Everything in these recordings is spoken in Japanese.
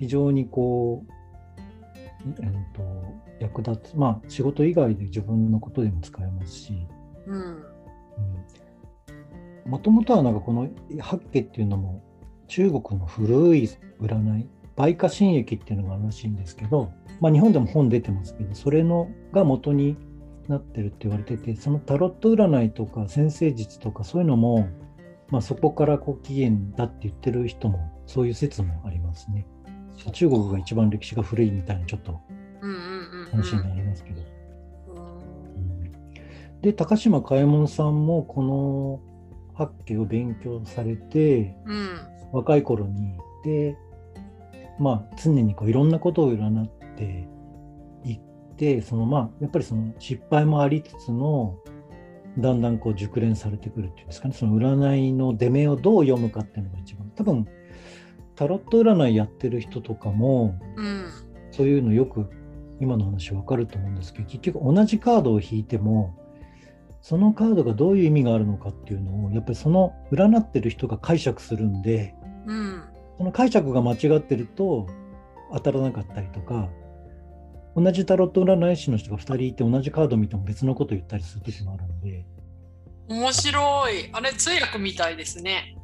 非常にこう、えー、と役立つまあ仕事以外で自分のことでも使えますし。もともとはなんかこの八家っていうのも中国の古い占い梅花新液っていうのがあるらしいんですけど、まあ、日本でも本出てますけどそれのが元になってるって言われててそのタロット占いとか先生術とかそういうのも、まあ、そこからこう起源だって言ってる人もそういう説もありますね。中国が一番歴史が古いみたいなちょっと話になりますけど。で高島嘉右衛門さんもこの八景を勉強されて、うん、若い頃にでまあ常にこういろんなことを占っていってそのまあやっぱりその失敗もありつつのだんだんこう熟練されてくるっていうんですかね。その占いの出目をどう読むかっていうのが一番多分タロット占いやってる人とかも、うん、そういうのよく今の話分かると思うんですけど結局同じカードを引いてもそのカードがどういう意味があるのかっていうのをやっぱりその占ってる人が解釈するんで、うん、その解釈が間違ってると当たらなかったりとか同じタロット占い師の人が2人いて同じカード見ても別のこと言ったりする時もあるんで。面白い。あれ通訳みたいですね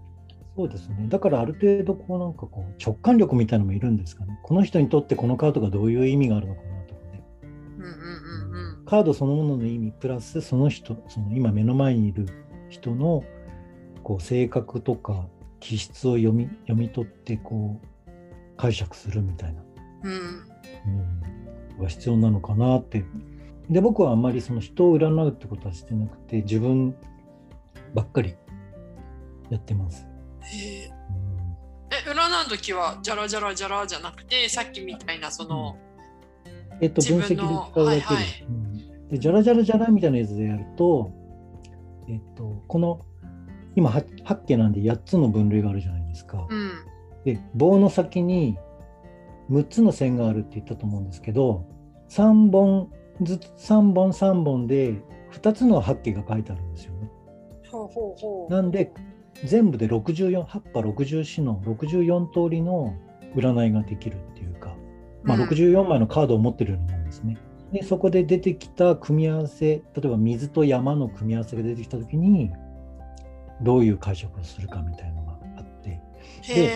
そうですね。だからある程度こうなんかこう直感力みたいなのもいるんですかね。この人にとってこのカードがどういう意味があるのかなとかね。うんうんうんうん、カードそのものの意味プラスその人、その今目の前にいる人のこう性格とか気質を読み読み取ってこう解釈するみたいな、うんうん、が必要なのかなって。で僕はあんまりその人を占うってことはしてなくて自分ばっかりやってます。ええ占う時はじゃらじゃらじゃらじゃなくてさっきみたいなその、うん、えっと分析で使うだけで,、はいはい。うん、でじゃらじゃらじゃらみたいなやつでやるとえっとこの今八家なんで8つの分類があるじゃないですか。うん、で棒の先に6つの線があるって言ったと思うんですけど3本ずつ3本3本で2つの八家が書いてあるんですよね。ほうほうほう。なんで全部で64葉っぱ64の64通りの占いができるっていうか、まあ、64枚のカードを持ってるようなもんですね。でそこで出てきた組み合わせ例えば水と山の組み合わせが出てきた時にどういう解釈をするかみたいなのがあって。で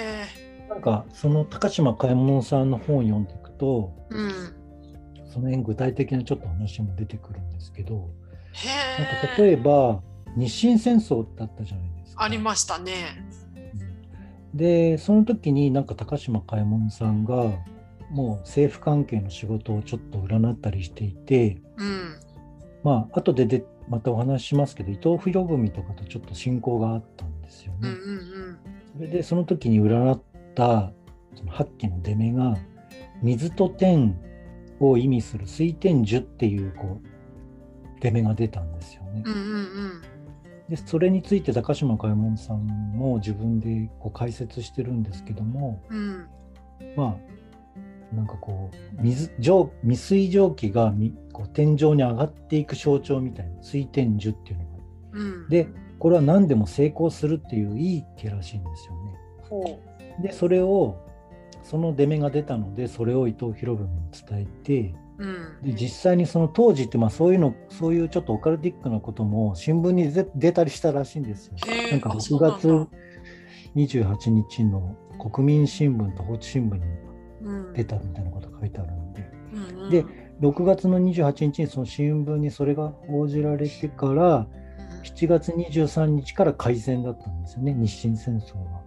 なんかその高島嘉右衛門さんの本を読んでいくと、うん、その辺具体的なちょっと話も出てくるんですけどなんか例えば日清戦争だったじゃないですか。ありましたね。でその時になんか高島嘉右衛門さんがもう政府関係の仕事をちょっと占ったりしていて、うん、まあ後ででまたお話ししますけど伊藤博文とかとちょっと親交があったんですよね。うんうんうん、それでその時に占ったその八家の出目が水と天を意味する水天樹っていうこう出目が出たんですよね。うんうんうんでそれについて高島嘉右衛門さんも自分でこう解説してるんですけども、うん、まあなんかこう水蒸未水蒸気がこう天井に上がっていく象徴みたいな水天樹っていうのが、うん、でこれは何でも成功するっていういい気らしいんですよね。でそれをその出目が出たのでそれを伊藤博文に伝えてで実際にその当時ってまあそういうのそういうちょっとオカルティックなことも新聞に出たりしたらしいんですよ。なんか6月28日の国民新聞と放置新聞に出たみたいなことが書いてあるので、うんうん、で6月の28日にその新聞にそれが報じられてから7月23日から開戦だったんですよね日清戦争は。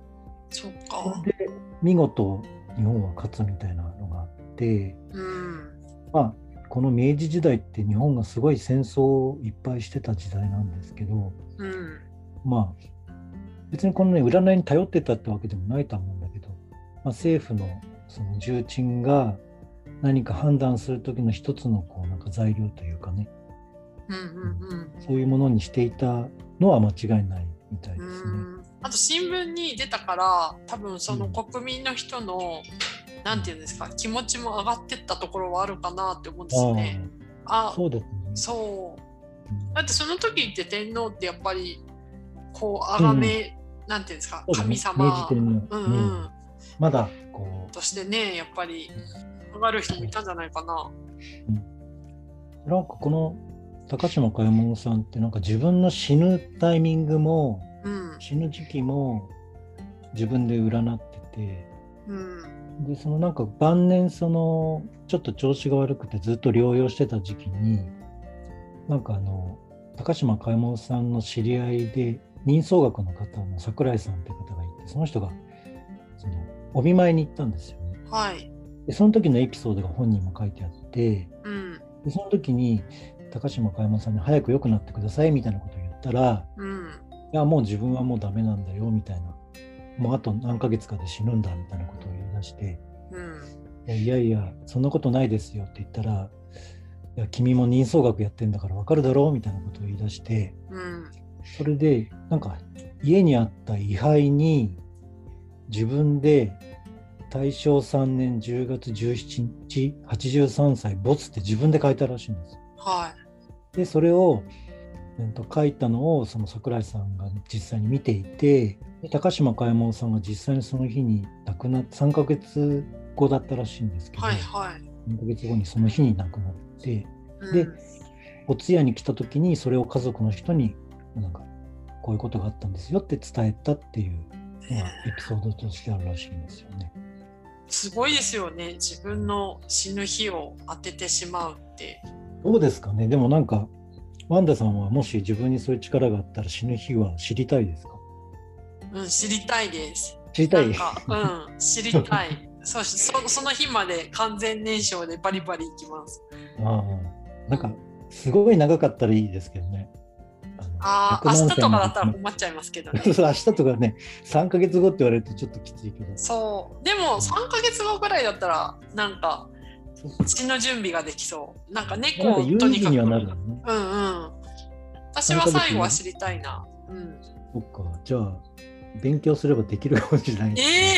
そっか。で見事日本は勝つみたいなのがあって。うんまあ、この明治時代って日本がすごい戦争をいっぱいしてた時代なんですけど、うん、まあ別にこのね占いに頼ってたってわけでもないと思うんだけど、まあ、政府のその重鎮が何か判断する時の一つのこうなんか材料というかね、うんうんうん、そういうものにしていたのは間違いないみたいですね。あと新聞に出たから多分その国民の人のなんていうんですか気持ちも上がってったところはあるかなって思うんですよね。あそうですね。そう。だってその時って天皇ってやっぱりこう崇め、うん、なんていうんですか神様、うんうん、まだこう。としてねやっぱり上がる人もいたんじゃないかな。うん、なんかこの高島嘉右衛門さんってなんか自分の死ぬタイミングも、うん、死ぬ時期も自分で占ってて、うん、でそのなんか晩年そのちょっと調子が悪くてずっと療養してた時期になんかあの高島嘉右衛門さんの知り合いで人相学の方の桜井さんって方がいてその人がそのお見舞いに行ったんですよね。はい、でその時のエピソードが本にも書いてあって、うん、でその時に高島嘉右衛門さんに早く良くなってくださいみたいなことを言ったら、うん、いやもう自分はもうダメなんだよみたいなもうあと何ヶ月かで死ぬんだみたいなことを言い出して、うん、いやいやそんなことないですよって言ったらいや君も人相学やってんだから分かるだろうみたいなことを言い出して、うん、それでなんか家にあった位牌に自分で大正3年10月17日83歳没って自分で書いたらしいんです。はい。でそれを、えー、と書いたのをその桜井さんが実際に見ていて高島嘉右衛門さんが実際にその日に亡くなって3ヶ月後だったらしいんですけど、はいはい、3ヶ月後にその日に亡くなって、うん、でお通夜に来た時にそれを家族の人になんかこういうことがあったんですよって伝えたっていう、まあ、エピソードとしてあるらしいんですよね。すごいですよね。自分の死ぬ日を当ててしまうって。どうですかね。でもなんかワンダさんはもし自分にそういう力があったら死ぬ日は知りたいですか？うん知りたいです。知りたい？うん知りたい。そそその日まで完全燃焼でバリバリいきます。ああなんかすごい長かったらいいですけどね。ああ、明日とかだったら困っちゃいますけどね。明日とかね、3か月後って言われるとちょっときついけど。そう。でも3か月後ぐらいだったら、なんか、血の準備ができそう。なんか猫をとにかく。なるね、うんうん。私は最後は知りたいな。うん。そっか。じゃあ、勉強すればできるかもしれない、ね。え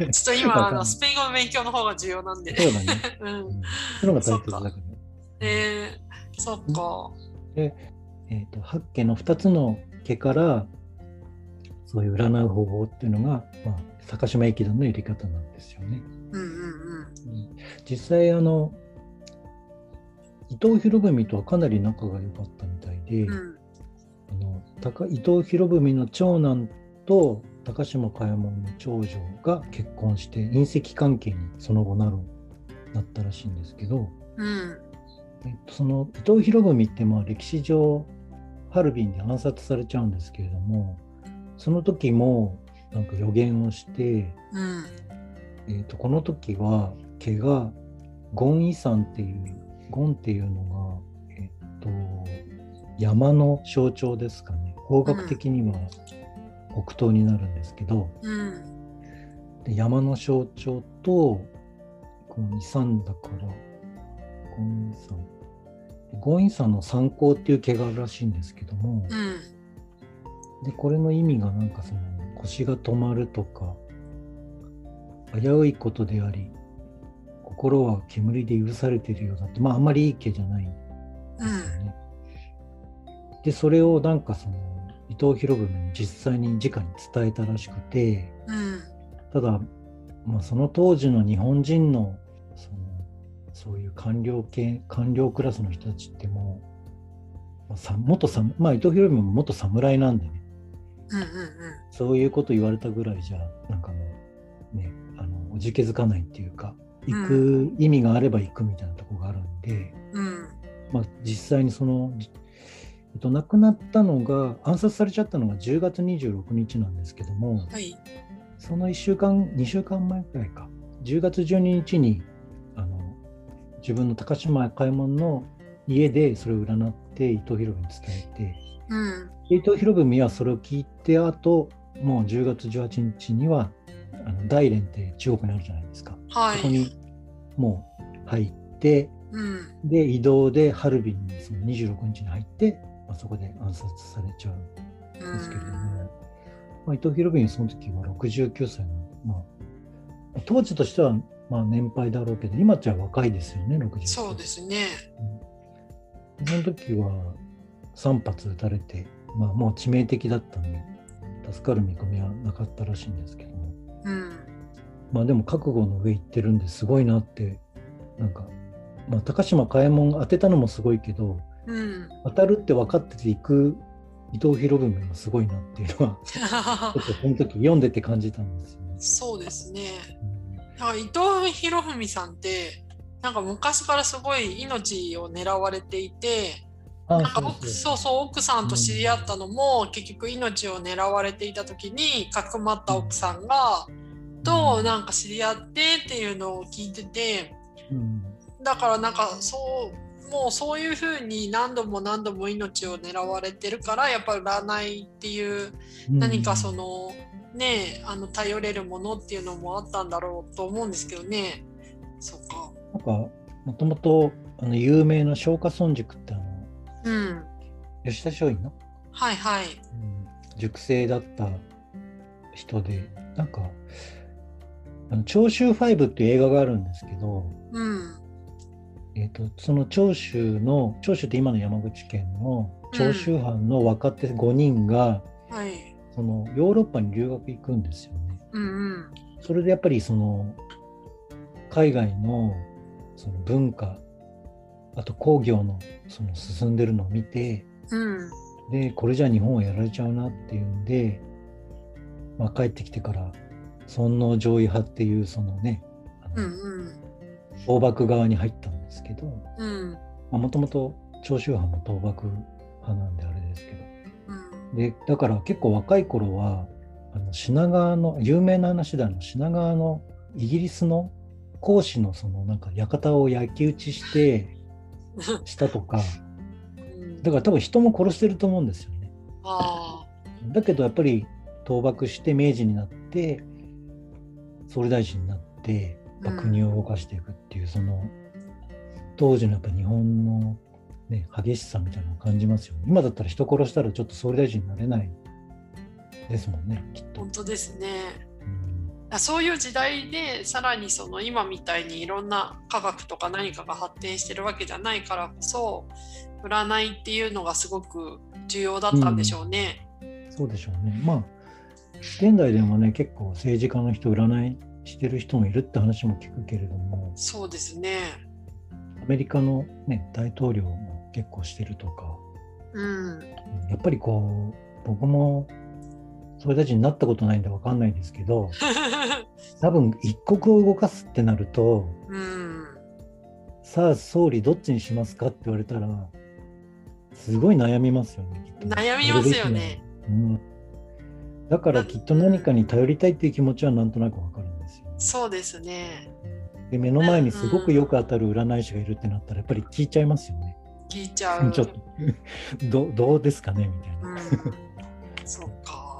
えー、ちょっと今、あのスペイン語の勉強の方が重要なんで。そうだね。うん。そのが大切だからね。えー、そっか。で、えーと、八家の2つの家からそういう占う方法っていうのが、まあ、坂島駅団のやり方なんですよね。うんうんうん、実際あの伊藤博文とはかなり仲が良かったみたいで、うん、高伊藤博文の長男と高島嘉右衛門の長女が結婚して隕石関係にその後なるなったらしいんですけど、うん、えっと、その伊藤博文ってまあ歴史上ハルビンで暗殺されちゃうんですけれどもその時もなんか予言をして、うん、えーと、この時は毛がゴン遺産っていうゴンっていうのが、山の象徴ですかね。方角的には北東になるんですけど、うん、で山の象徴とこの遺産だからゴン遺産ゴインさんの参考っていう毛があるらしいんですけども、うん、でこれの意味がなんかその腰が止まるとか危ういことであり心は煙で許されているようだって。まああんまりいい毛じゃないんですよね。うん、でそれをなんかその伊藤博文に実際に直に伝えたらしくて、うん、ただ、まあ、その当時の日本人のそのそういう官僚系官僚クラスの人たちってもう、まあ、さ元さまあ伊藤博文も元侍なんでね、うんうんうん、そういうこと言われたぐらいじゃなんかもうねあのおじけづかないっていうか行く意味があれば行くみたいなとこがあるんで、うん、まあ、実際にその、と、亡くなったのが暗殺されちゃったのが10月26日なんですけども、はい、その1週間2週間前くらいか。10月12日に自分の高島嘉右衛門の家でそれを占って伊藤博文に伝えて、うん、伊藤博文はそれを聞いてあともう10月18日にはあの大連って中国にあるじゃないですか、はい、そこにもう入って、うん、で移動でハルビンにその26日に入って、まあ、そこで暗殺されちゃうんですけれども、うん、まあ、伊藤博文その時は69歳の、まあ、当時としてはまあ年配だろうけど、今じゃ若いですよね、60歳。そうですね。うん、その時は3発撃たれて、まあもう致命的だったんで、助かる見込みはなかったらしいんですけども。うんまあでも覚悟の上行ってるんですごいなってなんか、まあ、高島嘉右衛門当てたのもすごいけど、うん、当たるって分かってていく伊藤博文がすごいなっていうのは ちょっとその時読んでて感じたんですよね。そうですね。だから伊藤博文さんってなんか昔からすごい命を狙われていて。なんか奥そうそう奥さんと知り合ったのも、うん、結局命を狙われていた時にかくまった奥さんが、となんか知り合ってっていうのを聞いてて、うん、だからなんかそうもうそういうふうに何度も何度も命を狙われてるからやっぱ占いっていう何かその、ねあの頼れるものっていうのもあったんだろうと思うんですけどね。そっか。なんかもともとあの有名な松下村塾ってあの、うん、吉田松陰の、はいはい、うん、塾生だった人でなんかあの長州ファイブっていう映画があるんですけど、うんえーと、その長州の長州って今の山口県の長州藩の若手5人が、うん、はい、そのヨーロッパに留学行くんですよね。うんうん、それでやっぱりその海外のその文化あと工業のその進んでるのを見て、うん、でこれじゃ日本はやられちゃうなっていうんで、まあ、帰ってきてから尊王攘夷派っていうそのね倒幕側に入ったんですけどもともと長州藩も倒幕派なんであれですけど、うん、でだから結構若い頃はあの品川の有名な話であの品川のイギリスの講師のそのなんか館を焼き討ちして したとか。だから多分人も殺してると思うんですよね。だけどやっぱり倒幕して明治になって総理大臣になって、まあ、国を動かしていくっていう、うん、その当時のやっぱ日本の、ね、激しさみたいなのを感じますよね。今だったら人殺したらちょっと総理大臣になれないですもんねきっと。本当ですね。うん、そういう時代でさらにその今みたいにいろんな科学とか何かが発展してるわけじゃないからこそ占いっていうのがすごく重要だったんでしょうね。うん、そうでしょうね。まあ現代でもね結構政治家の人占いしてる人もいるって話も聞くけれどもそうですね。アメリカの、ね、大統領も結構してるとか、うん、やっぱりこう僕も総理大臣になったことないんで分かんないですけど 多分一国を動かすってなると、うん、さあ総理どっちにしますかって言われたらすごい悩みますよね。悩みますよね。うんだからきっと何かに頼りたいっていう気持ちはなんとなくわかるんですよ、ね、そうですね。で目の前にすごくよく当たる占い師がいるってなったらやっぱり聞いちゃいますよね。聞いちゃう。ちょっと どどうですかねみたいな。うん、そうか。